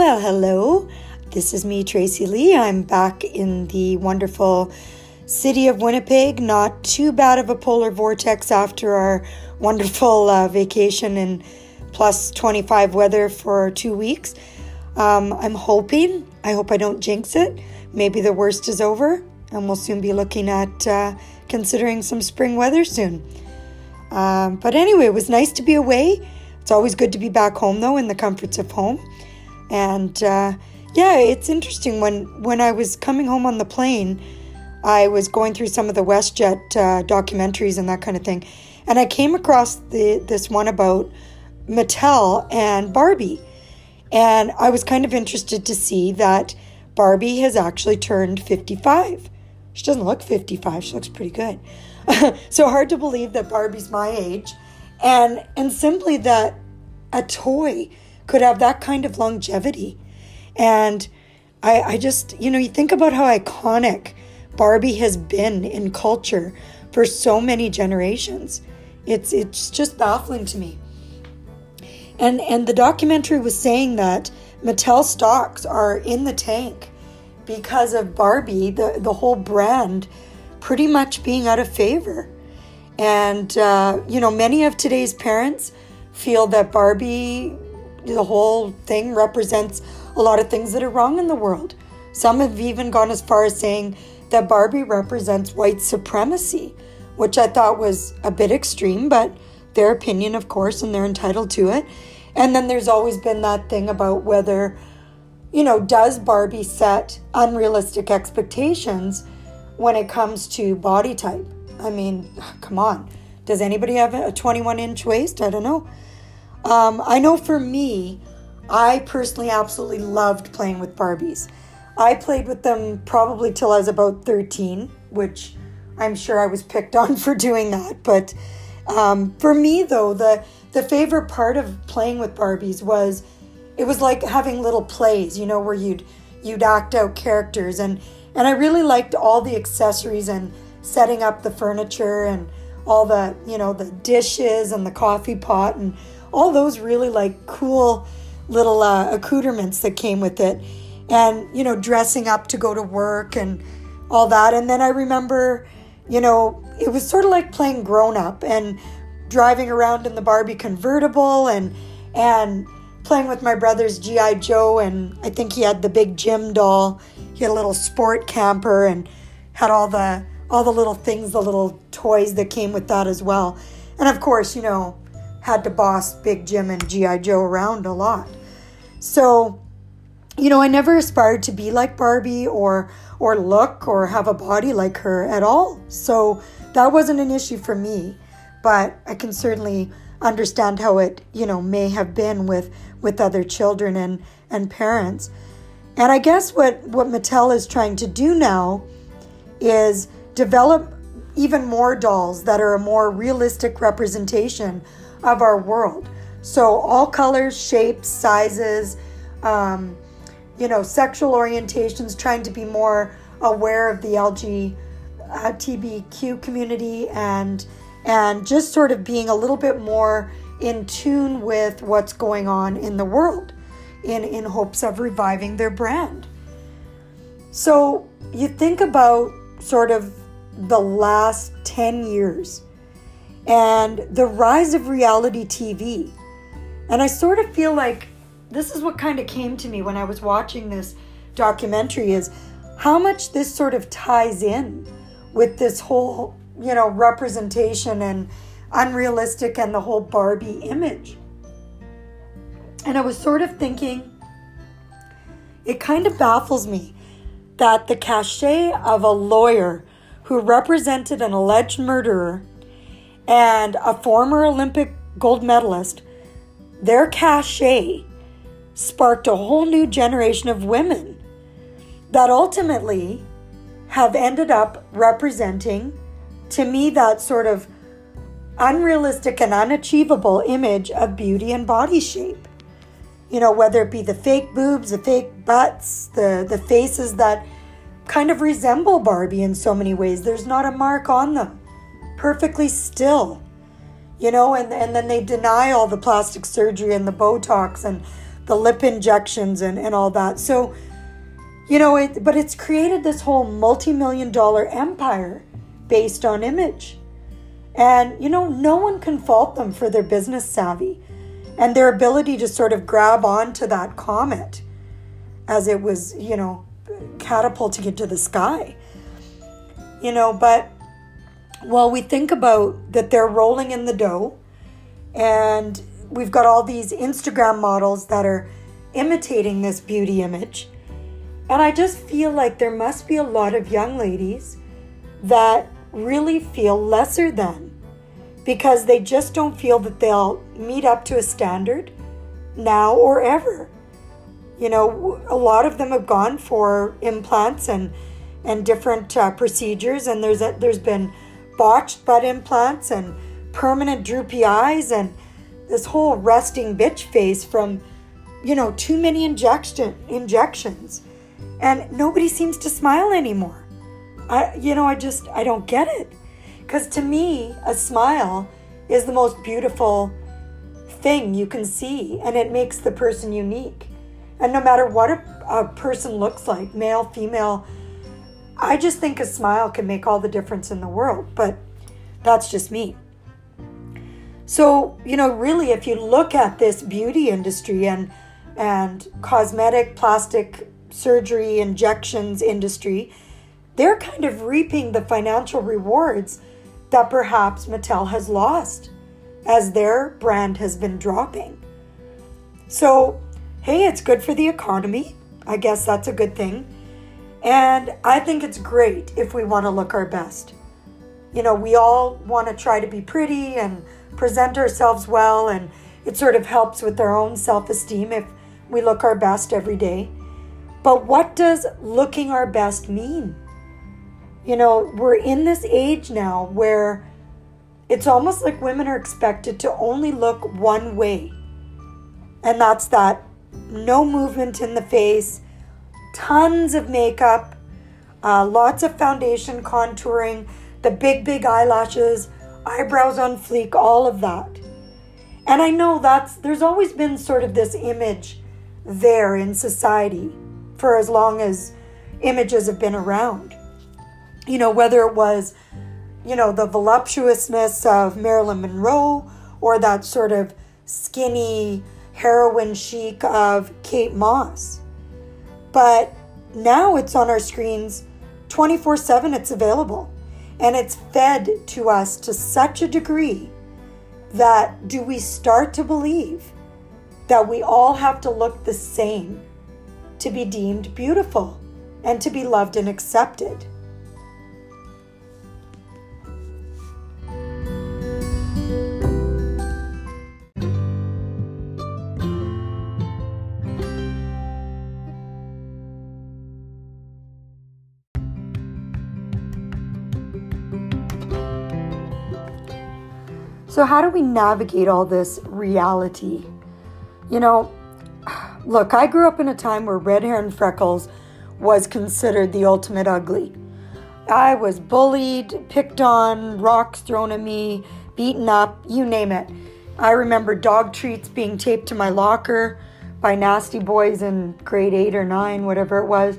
Well, hello. This is me, Tracy Lee. I'm back in the wonderful city of Winnipeg. Not too bad of a polar vortex after our wonderful uh, vacation and plus 25 weather for two weeks. Um, I'm hoping, I hope I don't jinx it. Maybe the worst is over and we'll soon be looking at uh, considering some spring weather soon. Um, but anyway, it was nice to be away. It's always good to be back home, though, in the comforts of home. And uh, yeah, it's interesting. When when I was coming home on the plane, I was going through some of the WestJet uh, documentaries and that kind of thing, and I came across the this one about Mattel and Barbie, and I was kind of interested to see that Barbie has actually turned 55. She doesn't look 55. She looks pretty good. so hard to believe that Barbie's my age, and and simply that a toy could have that kind of longevity. And I, I just, you know, you think about how iconic Barbie has been in culture for so many generations. It's it's just baffling to me. And and the documentary was saying that Mattel stocks are in the tank because of Barbie, the, the whole brand pretty much being out of favor. And, uh, you know, many of today's parents feel that Barbie, the whole thing, represents a lot of things that are wrong in the world. Some have even gone as far as saying that Barbie represents white supremacy, which I thought was a bit extreme, but their opinion, of course, and they're entitled to it. And then there's always been that thing about whether, you know, does Barbie set unrealistic expectations when it comes to body type? I mean, come on. Does anybody have a 21 inch waist? I don't know. Um, I know for me, I personally absolutely loved playing with Barbies. I played with them probably till I was about 13, which I'm sure I was picked on for doing that. But um, for me, though, the the favorite part of playing with Barbies was it was like having little plays, you know, where you'd you'd act out characters and and I really liked all the accessories and setting up the furniture and all the, you know, the dishes and the coffee pot and all those really like cool little uh, accoutrements that came with it. And, you know, dressing up to go to work and all that. And then I remember, you know, it was sort of like playing grown up and driving around in the Barbie convertible and and playing with my brother's GI Joe and I think he had the big Jim doll. He had a little sport camper and had all the all the little things, the little toys that came with that as well. And of course, you know, had to boss Big Jim and GI Joe around a lot. So, you know, I never aspired to be like Barbie or or look or have a body like her at all. So, that wasn't an issue for me but I can certainly understand how it, you know, may have been with with other children and and parents. And I guess what what Mattel is trying to do now is develop even more dolls that are a more realistic representation of our world. So all colors, shapes, sizes, um, you know, sexual orientations, trying to be more aware of the LGBTQ community and and just sort of being a little bit more in tune with what's going on in the world in, in hopes of reviving their brand. So you think about sort of the last 10 years and the rise of reality TV. And I sort of feel like this is what kind of came to me when I was watching this documentary is how much this sort of ties in with this whole you know, representation and unrealistic and the whole Barbie image. And I was sort of thinking, it kind of baffles me that the cachet of a lawyer who represented an alleged murderer and a former Olympic gold medalist, their cachet sparked a whole new generation of women that ultimately have ended up representing to me, that sort of unrealistic and unachievable image of beauty and body shape. You know, whether it be the fake boobs, the fake butts, the, the faces that kind of resemble Barbie in so many ways. There's not a mark on them, perfectly still. You know, and, and then they deny all the plastic surgery and the Botox and the lip injections and, and all that. So, you know, it, but it's created this whole multi million dollar empire based on image. And, you know, no one can fault them for their business savvy and their ability to sort of grab onto that comet as it was, you know, catapulting into the sky. You know, but while we think about that they're rolling in the dough and we've got all these Instagram models that are imitating this beauty image. And I just feel like there must be a lot of young ladies that really feel lesser than because they just don't feel that they'll meet up to a standard now or ever. You know, a lot of them have gone for implants and and different uh, procedures, and there's a, there's been botched butt implants and permanent droopy eyes and this whole resting bitch face from, you know, too many injection injections, and nobody seems to smile anymore. I, you know, I just I don't get it, because to me, a smile is the most beautiful thing you can see, and it makes the person unique. And no matter what a, a person looks like, male, female, I just think a smile can make all the difference in the world. But that's just me. So, you know, really, if you look at this beauty industry and and cosmetic, plastic surgery, injections industry, they're kind of reaping the financial rewards that perhaps Mattel has lost as their brand has been dropping. So, hey, it's good for the economy. I guess that's a good thing. And I think it's great if we want to look our best. You know, we all want to try to be pretty and present ourselves well, and it sort of helps with our own self esteem if we look our best every day. But what does looking our best mean? You know, we're in this age now where it's almost like women are expected to only look one way, and that's that no movement in the face, tons of makeup, uh, lots of foundation contouring, the big, big eyelashes eyebrows on fleek, all of that. And I know that's there's always been sort of this image there in society for as long as images have been around. You know, whether it was, you know, the voluptuousness of Marilyn Monroe or that sort of skinny heroin chic of Kate Moss. But now it's on our screens 24 7, it's available. And it's fed to us to such a degree that do we start to believe that we all have to look the same to be deemed beautiful and to be loved and accepted? So, how do we navigate all this reality? You know, look, I grew up in a time where red hair and freckles was considered the ultimate ugly. I was bullied, picked on, rocks thrown at me, beaten up, you name it. I remember dog treats being taped to my locker by nasty boys in grade 8 or 9, whatever it was.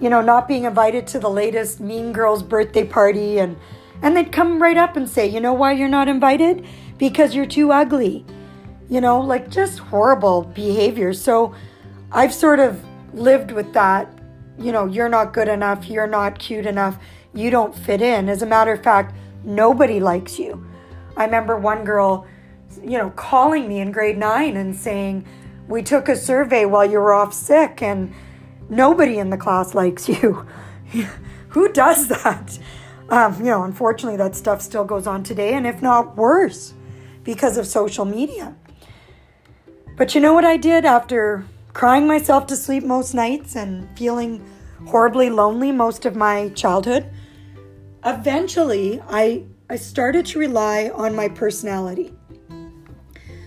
You know, not being invited to the latest Mean Girls birthday party and and they'd come right up and say, You know why you're not invited? Because you're too ugly. You know, like just horrible behavior. So I've sort of lived with that. You know, you're not good enough. You're not cute enough. You don't fit in. As a matter of fact, nobody likes you. I remember one girl, you know, calling me in grade nine and saying, We took a survey while you were off sick and nobody in the class likes you. Who does that? Um, you know, unfortunately, that stuff still goes on today, and if not worse, because of social media. But you know what I did after crying myself to sleep most nights and feeling horribly lonely most of my childhood? Eventually, I, I started to rely on my personality.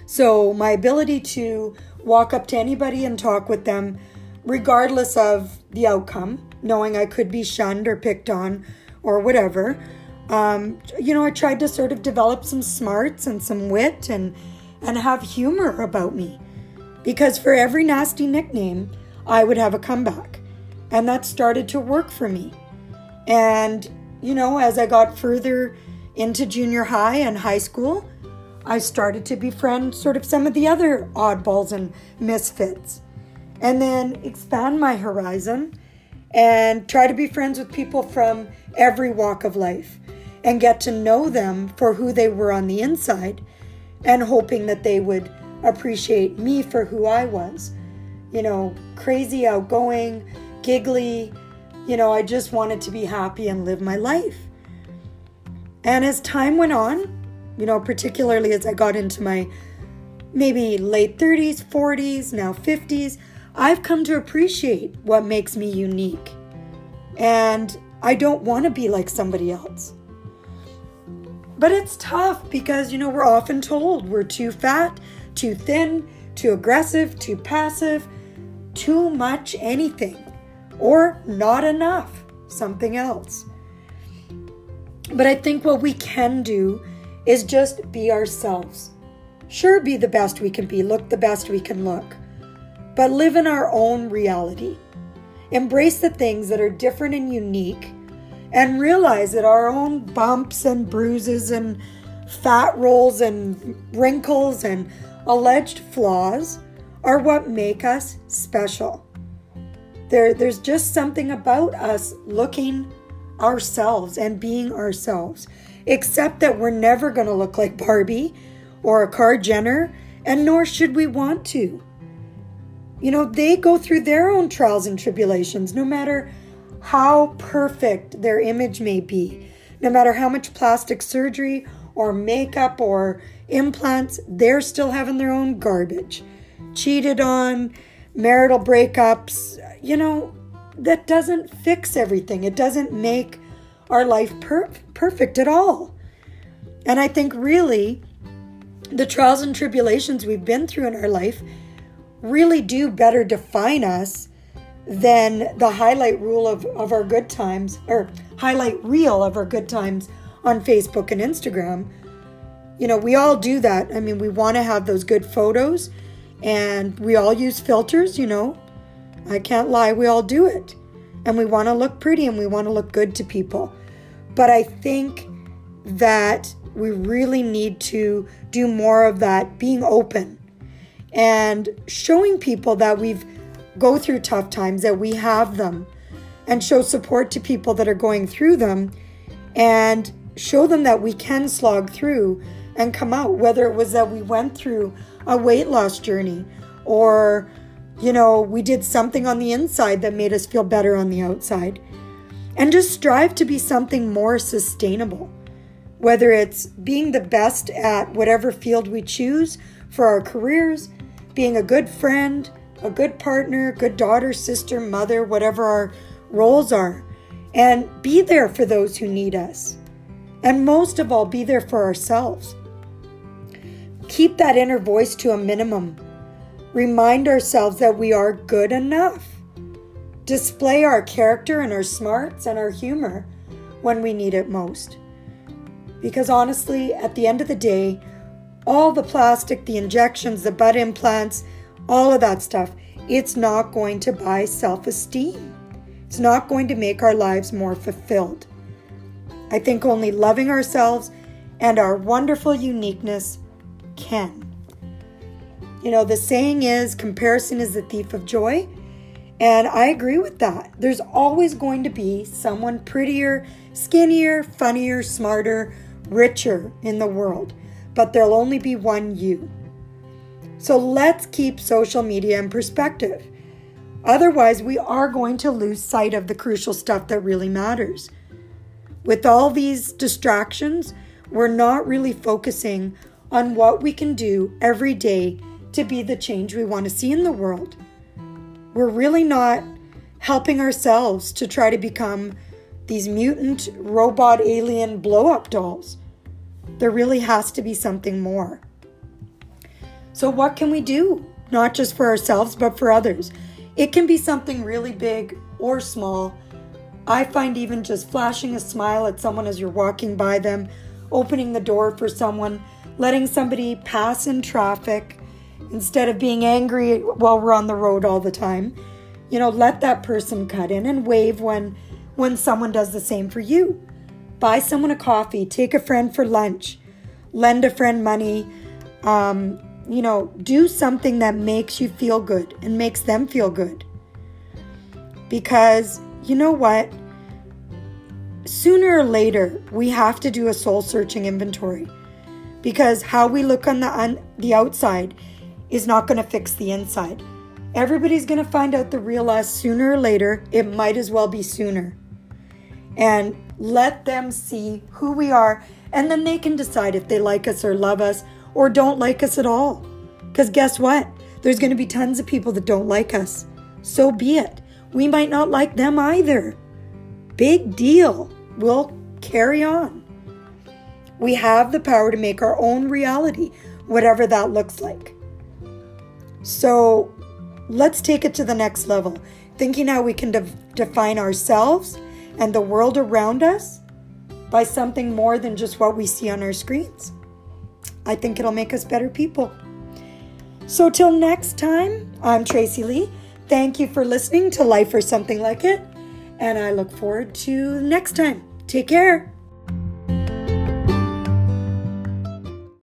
So, my ability to walk up to anybody and talk with them, regardless of the outcome, knowing I could be shunned or picked on or whatever. Um, you know, I tried to sort of develop some smarts and some wit and and have humor about me. Because for every nasty nickname, I would have a comeback. And that started to work for me. And, you know, as I got further into junior high and high school, I started to befriend sort of some of the other oddballs and misfits. And then expand my horizon and try to be friends with people from every walk of life and get to know them for who they were on the inside and hoping that they would appreciate me for who I was. You know, crazy, outgoing, giggly. You know, I just wanted to be happy and live my life. And as time went on, you know, particularly as I got into my maybe late 30s, 40s, now 50s, I've come to appreciate what makes me unique. And I don't want to be like somebody else. But it's tough because, you know, we're often told we're too fat, too thin, too aggressive, too passive, too much anything, or not enough, something else. But I think what we can do is just be ourselves. Sure, be the best we can be, look the best we can look, but live in our own reality. Embrace the things that are different and unique, and realize that our own bumps and bruises and fat rolls and wrinkles and alleged flaws are what make us special. There, there's just something about us looking ourselves and being ourselves except that we're never going to look like Barbie or a Kar Jenner, and nor should we want to. You know, they go through their own trials and tribulations, no matter how perfect their image may be, no matter how much plastic surgery or makeup or implants, they're still having their own garbage. Cheated on, marital breakups, you know, that doesn't fix everything. It doesn't make our life per- perfect at all. And I think really the trials and tribulations we've been through in our life really do better define us than the highlight rule of, of our good times or highlight reel of our good times on Facebook and Instagram. You know, we all do that. I mean, we want to have those good photos and we all use filters, you know. I can't lie, we all do it and we want to look pretty and we want to look good to people. But I think that we really need to do more of that, being open and showing people that we've go through tough times, that we have them, and show support to people that are going through them and show them that we can slog through and come out, whether it was that we went through a weight loss journey or you know, we did something on the inside that made us feel better on the outside. And just strive to be something more sustainable, whether it's being the best at whatever field we choose for our careers, being a good friend, a good partner, good daughter, sister, mother, whatever our roles are, and be there for those who need us. And most of all, be there for ourselves. Keep that inner voice to a minimum Remind ourselves that we are good enough. Display our character and our smarts and our humor when we need it most. Because honestly, at the end of the day, all the plastic, the injections, the butt implants, all of that stuff, it's not going to buy self esteem. It's not going to make our lives more fulfilled. I think only loving ourselves and our wonderful uniqueness can. You know, the saying is comparison is the thief of joy. And I agree with that. There's always going to be someone prettier, skinnier, funnier, smarter, richer in the world, but there'll only be one you. So let's keep social media in perspective. Otherwise, we are going to lose sight of the crucial stuff that really matters. With all these distractions, we're not really focusing on what we can do every day to be the change we want to see in the world. We're really not helping ourselves to try to become these mutant robot alien blow up dolls. There really has to be something more. So, what can we do? Not just for ourselves, but for others. It can be something really big or small. I find even just flashing a smile at someone as you're walking by them, opening the door for someone, letting somebody pass in traffic, instead of being angry while we're on the road all the time. You know, let that person cut in and wave when when someone does the same for you. Buy someone a coffee, take a friend for lunch, lend a friend money. Um, you know, do something that makes you feel good and makes them feel good. Because you know what? Sooner or later, we have to do a soul searching inventory because how we look on the on the outside is not going to fix the inside. Everybody's going to find out the real us sooner or later. It might as well be sooner. And let them see who we are, and then they can decide if they like us or love us or don't like us at all. Because guess what? There's going to be tons of people that don't like us. So be it. We might not like them either. Big deal. We'll carry on. We have the power to make our own reality, whatever that looks like. So let's take it to the next level, thinking how we can de- define ourselves and the world around us by something more than just what we see on our screens. I think it'll make us better people. So, till next time, I'm Tracy Lee. Thank you for listening to Life or Something Like It, and I look forward to next time. Take care.